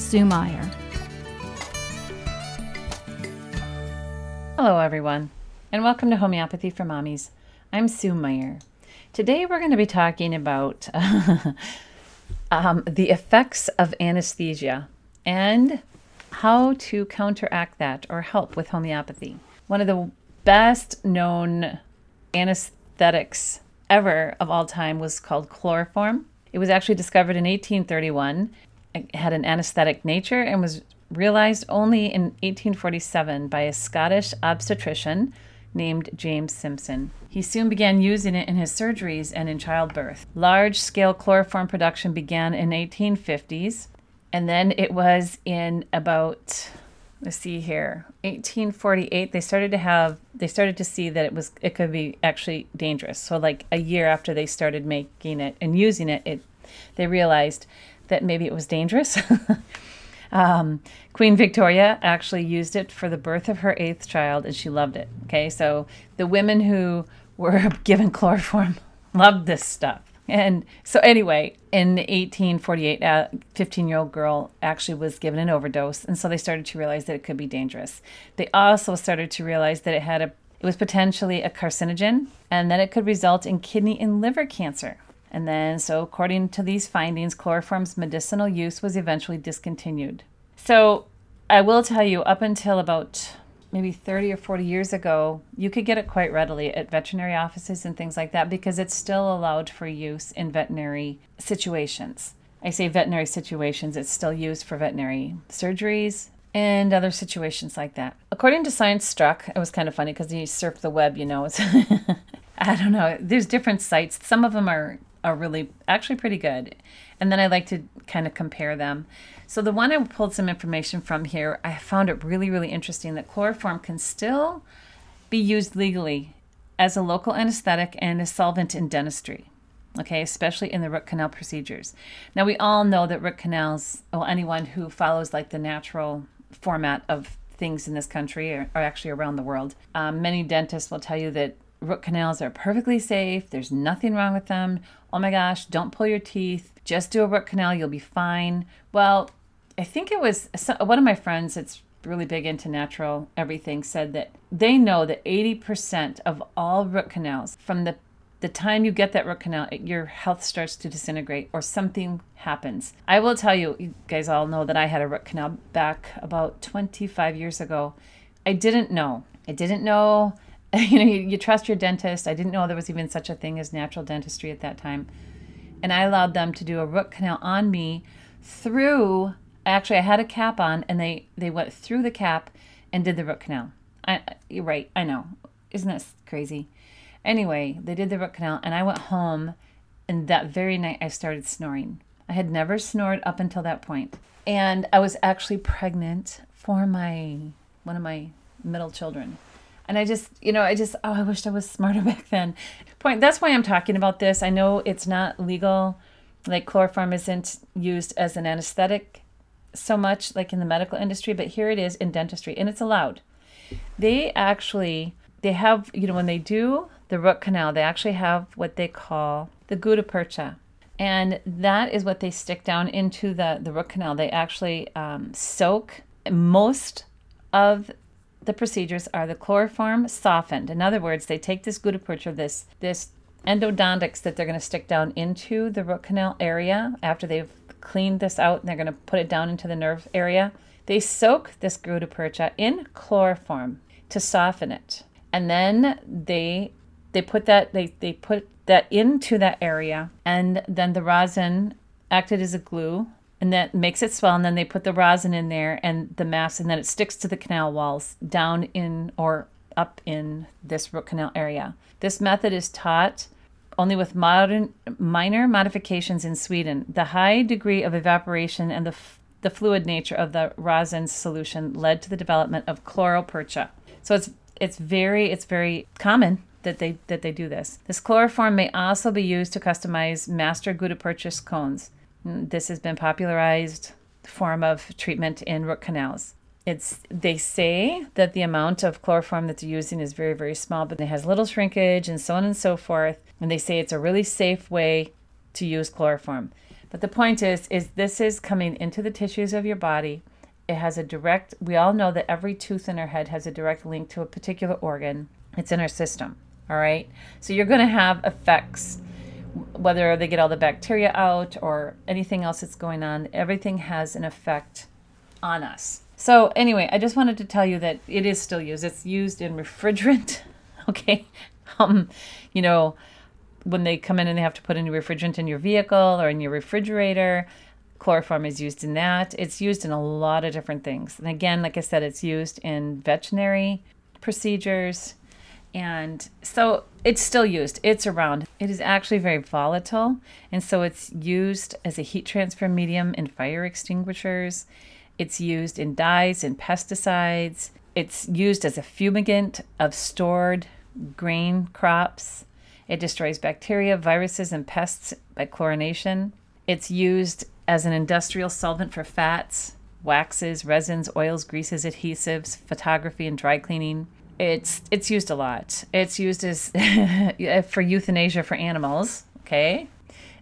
Sue Meyer. Hello, everyone, and welcome to Homeopathy for Mommies. I'm Sue Meyer. Today, we're going to be talking about um, the effects of anesthesia and how to counteract that or help with homeopathy. One of the best known anesthetics ever of all time was called chloroform. It was actually discovered in 1831. Had an anesthetic nature and was realized only in 1847 by a Scottish obstetrician named James Simpson. He soon began using it in his surgeries and in childbirth. Large scale chloroform production began in 1850s, and then it was in about let's see here 1848 they started to have they started to see that it was it could be actually dangerous so like a year after they started making it and using it it they realized that maybe it was dangerous um, queen victoria actually used it for the birth of her eighth child and she loved it okay so the women who were given chloroform loved this stuff and so, anyway, in 1848, a 15 year old girl actually was given an overdose. And so they started to realize that it could be dangerous. They also started to realize that it had a it was potentially a carcinogen and that it could result in kidney and liver cancer. And then, so according to these findings, chloroform's medicinal use was eventually discontinued. So, I will tell you, up until about maybe 30 or 40 years ago, you could get it quite readily at veterinary offices and things like that because it's still allowed for use in veterinary situations. I say veterinary situations, it's still used for veterinary surgeries and other situations like that. According to Science Struck, it was kind of funny because you surf the web, you know. I don't know. There's different sites. Some of them are are really actually pretty good. And then I like to kind of compare them. So the one I pulled some information from here, I found it really, really interesting that chloroform can still be used legally as a local anesthetic and a solvent in dentistry. Okay, especially in the root canal procedures. Now we all know that root canals, well, anyone who follows like the natural format of things in this country or, or actually around the world, um, many dentists will tell you that root canals are perfectly safe. There's nothing wrong with them. Oh my gosh, don't pull your teeth. Just do a root canal, you'll be fine. Well, I think it was one of my friends that's really big into natural everything said that they know that 80% of all root canals from the the time you get that root canal, your health starts to disintegrate or something happens. I will tell you, you guys all know that I had a root canal back about 25 years ago. I didn't know. I didn't know. You know, you, you trust your dentist. I didn't know there was even such a thing as natural dentistry at that time. And I allowed them to do a root canal on me through actually I had a cap on and they they went through the cap and did the root canal. I you're right, I know. Isn't that crazy? Anyway, they did the root canal and I went home and that very night I started snoring. I had never snored up until that point. And I was actually pregnant for my one of my middle children. And I just, you know, I just, oh, I wished I was smarter back then. Point. That's why I'm talking about this. I know it's not legal. Like chloroform isn't used as an anesthetic so much like in the medical industry, but here it is in dentistry, and it's allowed. They actually they have you know when they do the root canal, they actually have what they call the gutta percha, and that is what they stick down into the the root canal. They actually um, soak most of the procedures are the chloroform softened. In other words, they take this gutta this this endodontics that they're going to stick down into the root canal area after they've cleaned this out and they're going to put it down into the nerve area. They soak this gutta in chloroform to soften it. And then they they put that they, they put that into that area and then the rosin acted as a glue and that makes it swell and then they put the rosin in there and the mass and then it sticks to the canal walls down in or up in this root canal area. This method is taught only with modern, minor modifications in Sweden. The high degree of evaporation and the, the fluid nature of the rosin solution led to the development of chloropercha. So it's it's very it's very common that they that they do this. This chloroform may also be used to customize master gutta percha cones. This has been popularized form of treatment in root canals. It's they say that the amount of chloroform that they're using is very very small, but it has little shrinkage and so on and so forth. And they say it's a really safe way to use chloroform. But the point is is this is coming into the tissues of your body. It has a direct we all know that every tooth in our head has a direct link to a particular organ. It's in our system. All right? So you're going to have effects whether they get all the bacteria out or anything else that's going on, everything has an effect on us. So, anyway, I just wanted to tell you that it is still used. It's used in refrigerant, okay? Um, you know, when they come in and they have to put a new refrigerant in your vehicle or in your refrigerator, chloroform is used in that. It's used in a lot of different things. And again, like I said, it's used in veterinary procedures. And so it's still used, it's around. It is actually very volatile. And so it's used as a heat transfer medium in fire extinguishers. It's used in dyes and pesticides. It's used as a fumigant of stored grain crops. It destroys bacteria, viruses, and pests by chlorination. It's used as an industrial solvent for fats, waxes, resins, oils, greases, adhesives, photography, and dry cleaning. It's it's used a lot. It's used as for euthanasia for animals. Okay,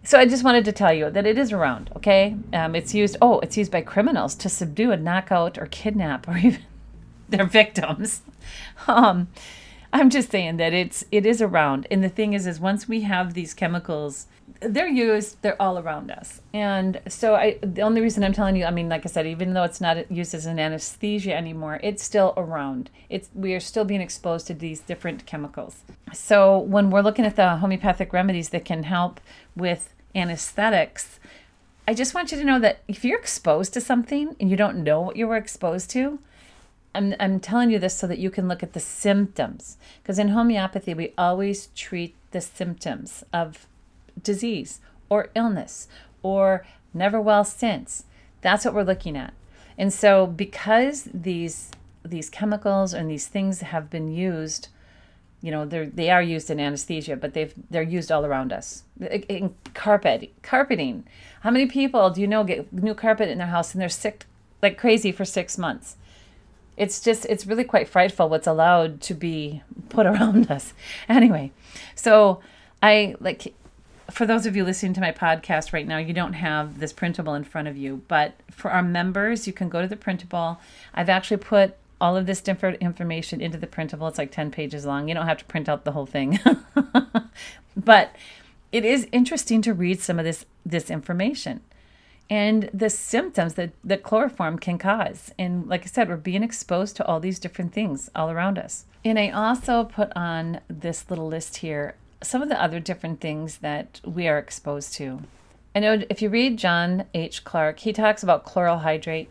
so I just wanted to tell you that it is around. Okay, um, it's used. Oh, it's used by criminals to subdue and knock out or kidnap or even their victims. Um, I'm just saying that it's it is around, and the thing is, is once we have these chemicals, they're used, they're all around us, and so I. The only reason I'm telling you, I mean, like I said, even though it's not used as an anesthesia anymore, it's still around. It's we are still being exposed to these different chemicals. So when we're looking at the homeopathic remedies that can help with anesthetics, I just want you to know that if you're exposed to something and you don't know what you were exposed to, I'm, I'm telling you this so that you can look at the symptoms. Because in homeopathy, we always treat the symptoms of disease or illness or never well since. That's what we're looking at. And so, because these these chemicals and these things have been used, you know, they're they are used in anesthesia, but they've they're used all around us. In carpet, carpeting. How many people do you know get new carpet in their house and they're sick like crazy for six months? it's just it's really quite frightful what's allowed to be put around us anyway so i like for those of you listening to my podcast right now you don't have this printable in front of you but for our members you can go to the printable i've actually put all of this different information into the printable it's like 10 pages long you don't have to print out the whole thing but it is interesting to read some of this this information and the symptoms that, that chloroform can cause. And like I said, we're being exposed to all these different things all around us. And I also put on this little list here some of the other different things that we are exposed to. I know if you read John H. Clarke, he talks about chloral hydrate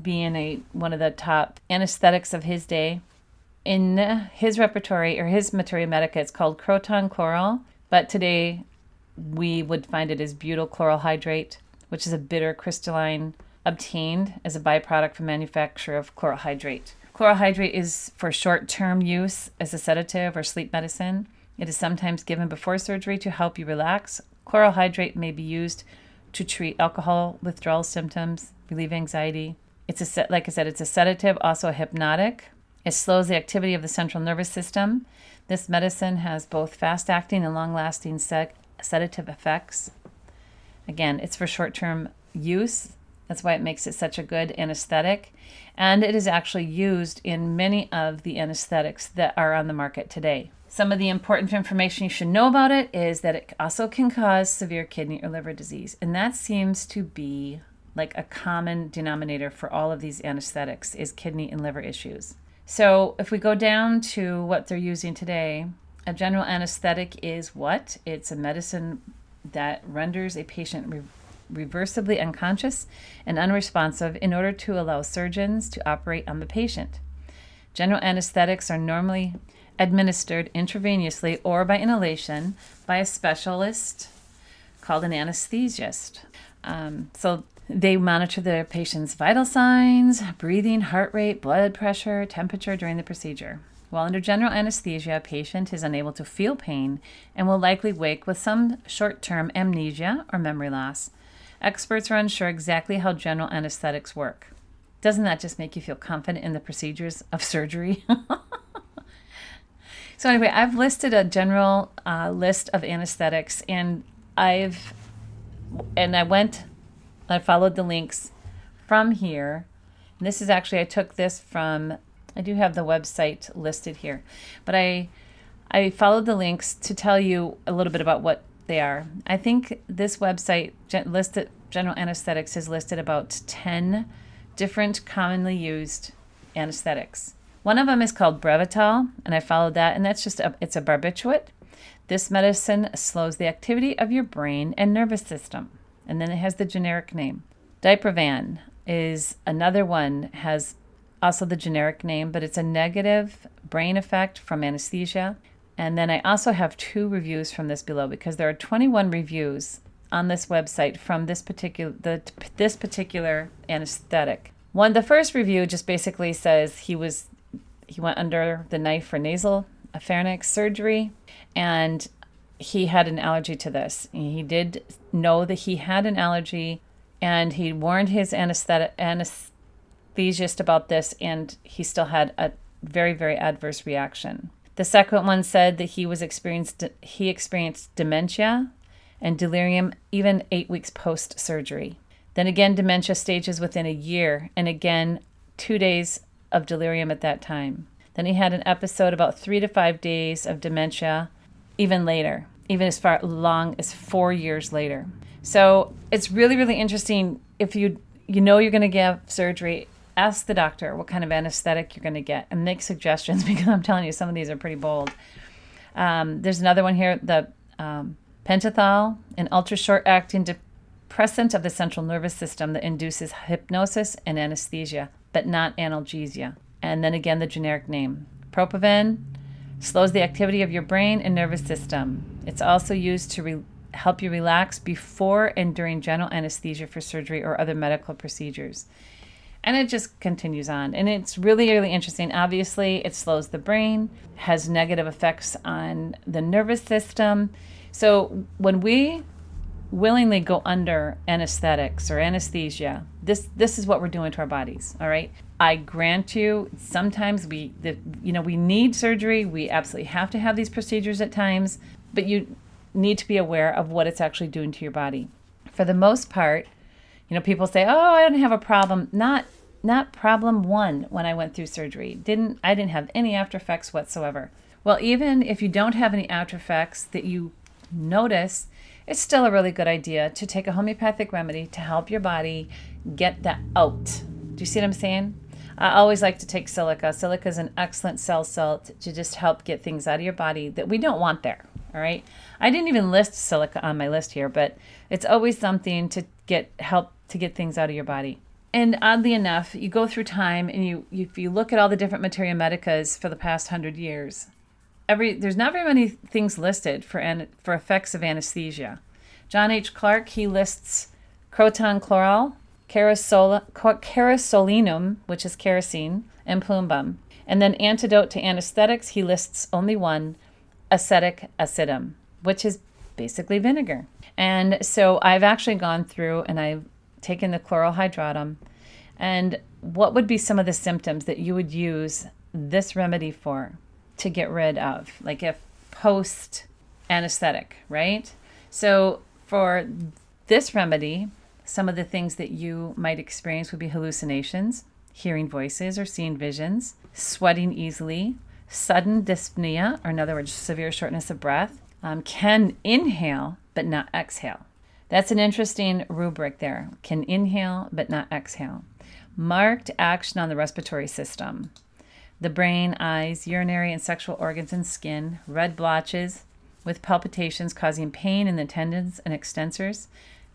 being a one of the top anesthetics of his day. In his repertory or his materia medica, it's called croton chloral, but today we would find it as butyl chloral hydrate which is a bitter crystalline obtained as a byproduct from manufacture of chloral hydrate. Chloral hydrate is for short term use as a sedative or sleep medicine. It is sometimes given before surgery to help you relax. Chloral hydrate may be used to treat alcohol withdrawal symptoms, relieve anxiety. It's a like I said, it's a sedative, also a hypnotic. It slows the activity of the central nervous system. This medicine has both fast acting and long lasting sedative effects. Again, it's for short term use. That's why it makes it such a good anesthetic. And it is actually used in many of the anesthetics that are on the market today. Some of the important information you should know about it is that it also can cause severe kidney or liver disease. And that seems to be like a common denominator for all of these anesthetics is kidney and liver issues. So if we go down to what they're using today, a general anesthetic is what? It's a medicine that renders a patient re- reversibly unconscious and unresponsive in order to allow surgeons to operate on the patient. General anesthetics are normally administered intravenously or by inhalation by a specialist called an anesthesist. Um, so They monitor the patient's vital signs, breathing, heart rate, blood pressure, temperature during the procedure. While under general anesthesia, a patient is unable to feel pain and will likely wake with some short term amnesia or memory loss. Experts are unsure exactly how general anesthetics work. Doesn't that just make you feel confident in the procedures of surgery? so, anyway, I've listed a general uh, list of anesthetics and I've and I went I followed the links from here. And this is actually I took this from I do have the website listed here, but I I followed the links to tell you a little bit about what they are. I think this website listed General Anesthetics has listed about 10 different commonly used anesthetics. One of them is called Brevital, and I followed that, and that's just a, it's a barbiturate. This medicine slows the activity of your brain and nervous system and then it has the generic name. Diprivan is another one, has also the generic name, but it's a negative brain effect from anesthesia. And then I also have two reviews from this below because there are 21 reviews on this website from this particular the, this particular anesthetic. One, the first review just basically says he was he went under the knife for nasal pharynx surgery, and he had an allergy to this. He did know that he had an allergy and he warned his anesthetic, anesthesiologist about this and he still had a very very adverse reaction. The second one said that he was experienced he experienced dementia and delirium even 8 weeks post surgery. Then again dementia stages within a year and again 2 days of delirium at that time. Then he had an episode about 3 to 5 days of dementia even later, even as far long as four years later. So it's really, really interesting. If you you know you're going to give surgery, ask the doctor what kind of anesthetic you're going to get and make suggestions because I'm telling you some of these are pretty bold. Um, there's another one here, the um, pentothal, an ultra short acting depressant of the central nervous system that induces hypnosis and anesthesia, but not analgesia. And then again, the generic name, Propaven, slows the activity of your brain and nervous system. It's also used to re- help you relax before and during general anesthesia for surgery or other medical procedures. And it just continues on. And it's really, really interesting. Obviously, it slows the brain, has negative effects on the nervous system. So when we willingly go under anesthetics or anesthesia, this this is what we're doing to our bodies, all right? I grant you, sometimes we, the, you know, we need surgery. We absolutely have to have these procedures at times, but you need to be aware of what it's actually doing to your body. For the most part, you know, people say, "Oh, I don't have a problem." Not, not problem one when I went through surgery. Didn't I didn't have any after effects whatsoever. Well, even if you don't have any after effects that you notice, it's still a really good idea to take a homeopathic remedy to help your body get that out. Do you see what I'm saying? I always like to take silica. Silica is an excellent cell salt to just help get things out of your body that we don't want there. All right. I didn't even list silica on my list here, but it's always something to get help to get things out of your body. And oddly enough, you go through time and you, you if you look at all the different materia medicas for the past hundred years, every there's not very many things listed for an, for effects of anesthesia. John H. Clarke he lists croton chloral, kerosolenum, which is kerosene, and plumbum. And then antidote to anesthetics, he lists only one, acetic acidum, which is basically vinegar. And so I've actually gone through and I've taken the chlorhydratum. And what would be some of the symptoms that you would use this remedy for to get rid of? Like if post anesthetic, right? So for this remedy, some of the things that you might experience would be hallucinations, hearing voices or seeing visions, sweating easily, sudden dyspnea, or in other words, severe shortness of breath, um, can inhale but not exhale. That's an interesting rubric there. Can inhale but not exhale. Marked action on the respiratory system. The brain, eyes, urinary and sexual organs, and skin. Red blotches with palpitations causing pain in the tendons and extensors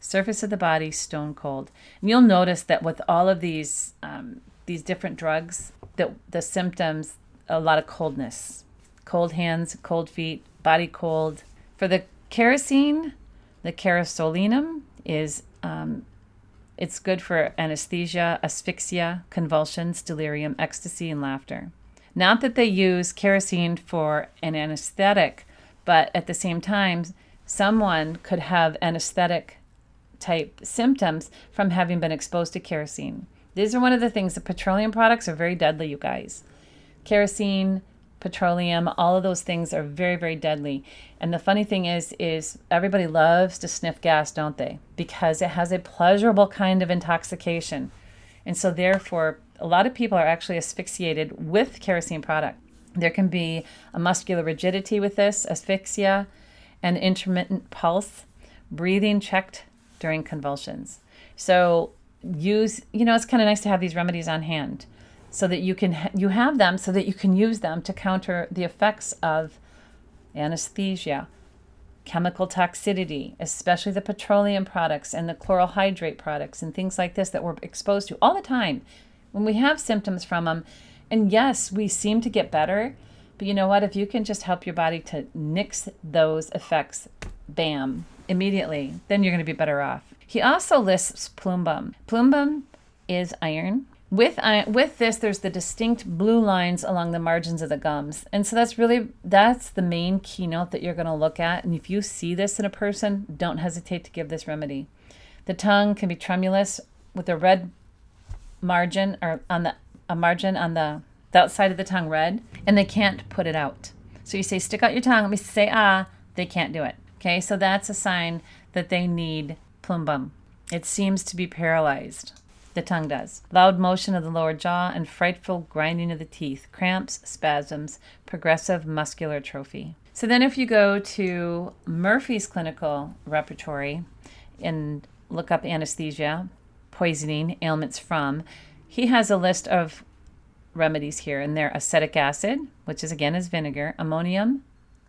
surface of the body stone cold. And you'll notice that with all of these um, these different drugs, that the symptoms a lot of coldness, cold hands, cold feet, body cold. For the kerosene, the kerosolenum is um, It's good for anesthesia, asphyxia, convulsions, delirium, ecstasy, and laughter. Not that they use kerosene for an anesthetic, but at the same time, someone could have anesthetic type symptoms from having been exposed to kerosene. These are one of the things the petroleum products are very deadly, you guys. Kerosene, petroleum, all of those things are very, very deadly. And the funny thing is, is everybody loves to sniff gas, don't they? Because it has a pleasurable kind of intoxication. And so therefore, a lot of people are actually asphyxiated with kerosene product. There can be a muscular rigidity with this, asphyxia, and intermittent pulse, breathing checked during convulsions. So use, you know, it's kind of nice to have these remedies on hand so that you can you have them so that you can use them to counter the effects of anesthesia chemical toxicity especially the petroleum products and the chloral hydrate products and things like this that we're exposed to all the time when we have symptoms from them and yes we seem to get better but you know what? If you can just help your body to nix those effects bam immediately then you're going to be better off. He also lists plumbum. Plumbum is iron with uh, with this there's the distinct blue lines along the margins of the gums. And so that's really that's the main keynote that you're going to look at. And if you see this in a person don't hesitate to give this remedy. The tongue can be tremulous with a red margin or on the a margin on the, the outside of the tongue red and they can't put it out. So you say stick out your tongue. Let me say ah they can't do it. Okay? So that's a sign that they need plumbum. It seems to be paralyzed the tongue does. Loud motion of the lower jaw and frightful grinding of the teeth, cramps, spasms, progressive muscular atrophy. So then, if you go to Murphy's clinical repertory and look up anesthesia, poisoning, ailments from, he has a list of remedies here, and they're acetic acid, which is again is vinegar, ammonium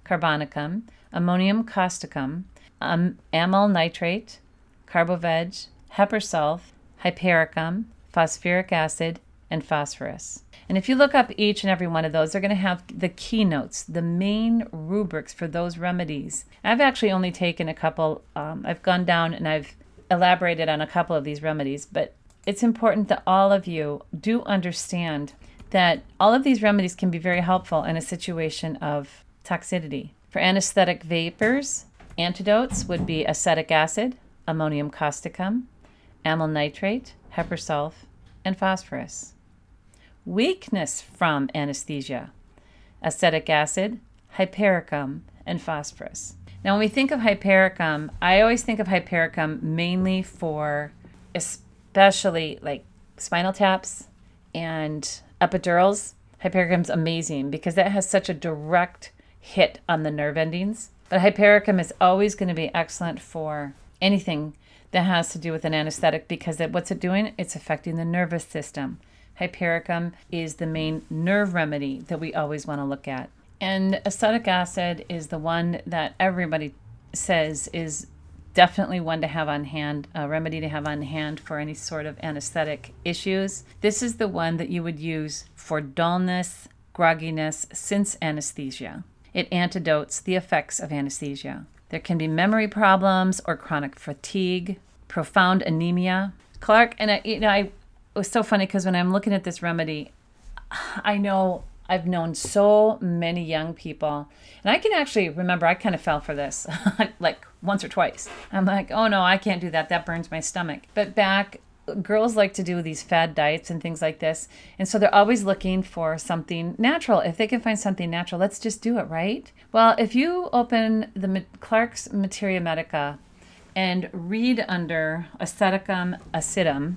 carbonicum, ammonium causticum, um, amyl nitrate, carboveg, hepar sulph, hypericum, phosphoric acid, and phosphorus. And if you look up each and every one of those, they're going to have the keynotes, the main rubrics for those remedies. I've actually only taken a couple, um, I've gone down and I've elaborated on a couple of these remedies, but it's important that all of you do understand that all of these remedies can be very helpful in a situation of toxicity. For anesthetic vapors, antidotes would be acetic acid, ammonium causticum, amyl nitrate, hepar sulph, and phosphorus. Weakness from anesthesia, acetic acid, hypericum, and phosphorus. Now, when we think of hypericum, I always think of hypericum mainly for especially like spinal taps and epidurals. Hypericum is amazing because that has such a direct hit on the nerve endings. But hypericum is always going to be excellent for anything that has to do with an anesthetic because it, what's it doing? It's affecting the nervous system. Hypericum is the main nerve remedy that we always want to look at. And acetic acid is the one that everybody says is definitely one to have on hand, a remedy to have on hand for any sort of anesthetic issues. This is the one that you would use for dullness, grogginess since anesthesia. It antidotes the effects of anesthesia. There can be memory problems or chronic fatigue, profound anemia. Clarke, and I, you know, I, it was so funny because when I'm looking at this remedy, I know I've known so many young people, and I can actually remember I kind of fell for this like once or twice. I'm like, oh no, I can't do that. That burns my stomach. But back girls like to do these fad diets and things like this. And so they're always looking for something natural. If they can find something natural, let's just do it, right? Well, if you open the Clarke's Materia Medica and read under Aceticum acidum,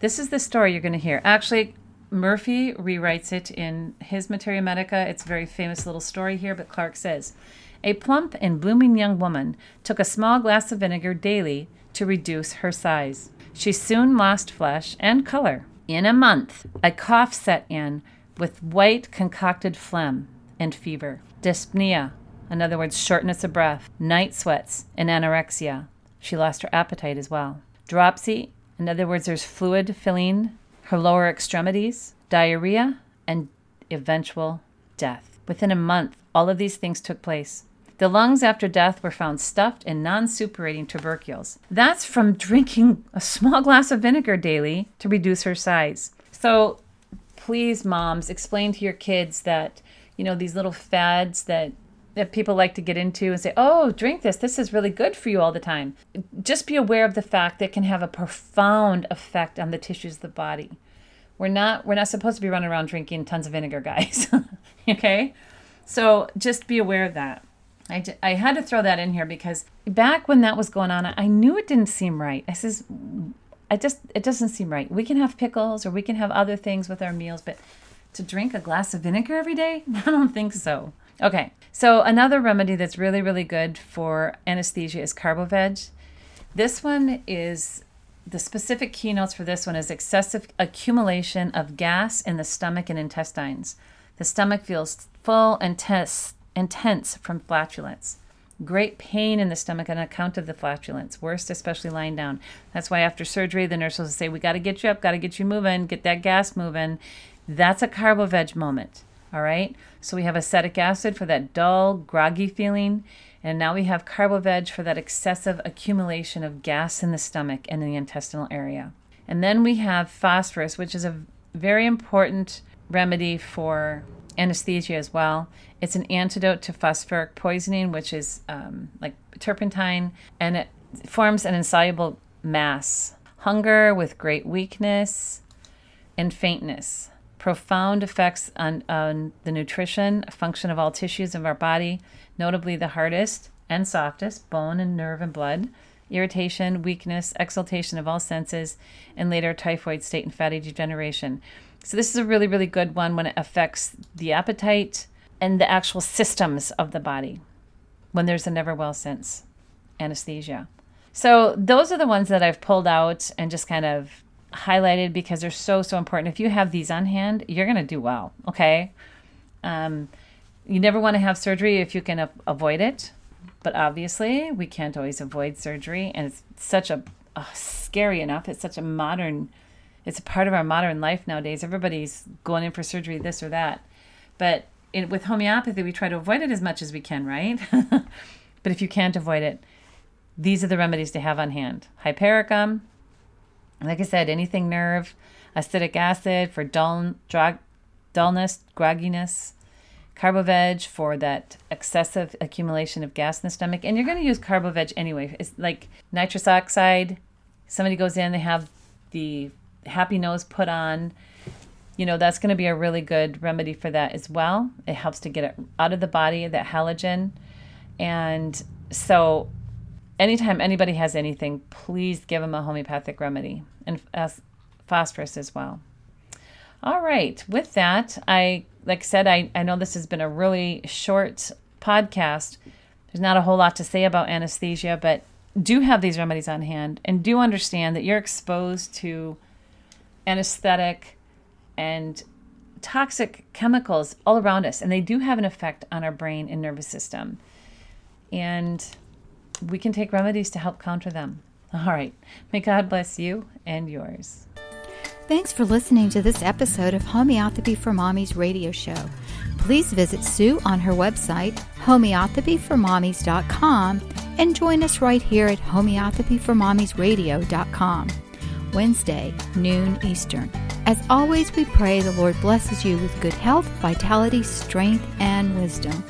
this is the story you're going to hear. Actually, Murphy rewrites it in his Materia Medica. It's a very famous little story here, but Clark says, a plump and blooming young woman took a small glass of vinegar daily to reduce her size. She soon lost flesh and color. In a month, a cough set in with white concocted phlegm and fever, dyspnea, in other words, shortness of breath, night sweats, and anorexia. She lost her appetite as well. Dropsy, in other words, there's fluid filling her lower extremities, diarrhea, and eventual death. Within a month, all of these things took place. The lungs after death were found stuffed in non suppurating tubercles. That's from drinking a small glass of vinegar daily to reduce her size. So please, moms, explain to your kids that, you know, these little fads that that people like to get into and say, "Oh, drink this. This is really good for you all the time." Just be aware of the fact that it can have a profound effect on the tissues of the body. We're not we're not supposed to be running around drinking tons of vinegar, guys. okay? So, just be aware of that. I, I had to throw that in here because back when that was going on, I knew it didn't seem right. I says, mm, I just it doesn't seem right. We can have pickles or we can have other things with our meals, but to drink a glass of vinegar every day, I don't think so. Okay, so another remedy that's really, really good for anesthesia is Carboveg. This one is the specific keynotes for this one is excessive accumulation of gas in the stomach and intestines. The stomach feels full and tense, intense from flatulence. Great pain in the stomach on account of the flatulence, worst especially lying down. That's why after surgery, the nurse will say, We got to get you up, got to get you moving, get that gas moving. That's a Carboveg moment. All right. So we have acetic acid for that dull, groggy feeling. And now we have Carboveg for that excessive accumulation of gas in the stomach and in the intestinal area. And then we have phosphorus, which is a very important remedy for anesthesia as well. It's an antidote to phosphoric poisoning, which is um, like turpentine, and it forms an insoluble mass. Hunger with great weakness and faintness profound effects on, on the nutrition, function of all tissues of our body, notably the hardest and softest, bone and nerve and blood, irritation, weakness, exaltation of all senses, and later typhoid state and fatty degeneration. So, this is a really, really good one when it affects the appetite and the actual systems of the body when there's a never well since anesthesia. So, those are the ones that I've pulled out and just kind of highlighted because they're so so important. If you have these on hand, you're gonna do well. Okay. Um, you never want to have surgery if you can a- avoid it, but obviously we can't always avoid surgery, and it's such a uh, scary enough. It's such a modern. It's a part of our modern life nowadays. Everybody's going in for surgery, this or that, but with homeopathy, we try to avoid it as much as we can, right? but if you can't avoid it, these are the remedies to have on hand: hypericum, like I said, anything nerve, acetic acid for dull, dullness, grogginess, Carboveg for that excessive accumulation of gas in the stomach. And you're going to use Carboveg anyway. It's like nitrous oxide. Somebody goes in, they have the happy nose put on. You know, that's going to be a really good remedy for that as well. It helps to get it out of the body, that halogen. And so anytime anybody has anything, please give them a homeopathic remedy and phosphorus as well. All right, with that, I like I said, I, I know this has been a really short podcast. There's not a whole lot to say about anesthesia, but do have these remedies on hand and do understand that you're exposed to anesthetic and toxic chemicals all around us, and they do have an effect on our brain and nervous system. And we can take remedies to help counter them. All right. May God bless you and yours. Thanks for listening to this episode of Homeopathy for Mommies radio show. Please visit Sue on her website, homeopathyformommies.com, and join us right here at homeopathyformommiesradio.com. Wednesday, noon Eastern. As always, we pray the Lord blesses you with good health, vitality, strength, and wisdom.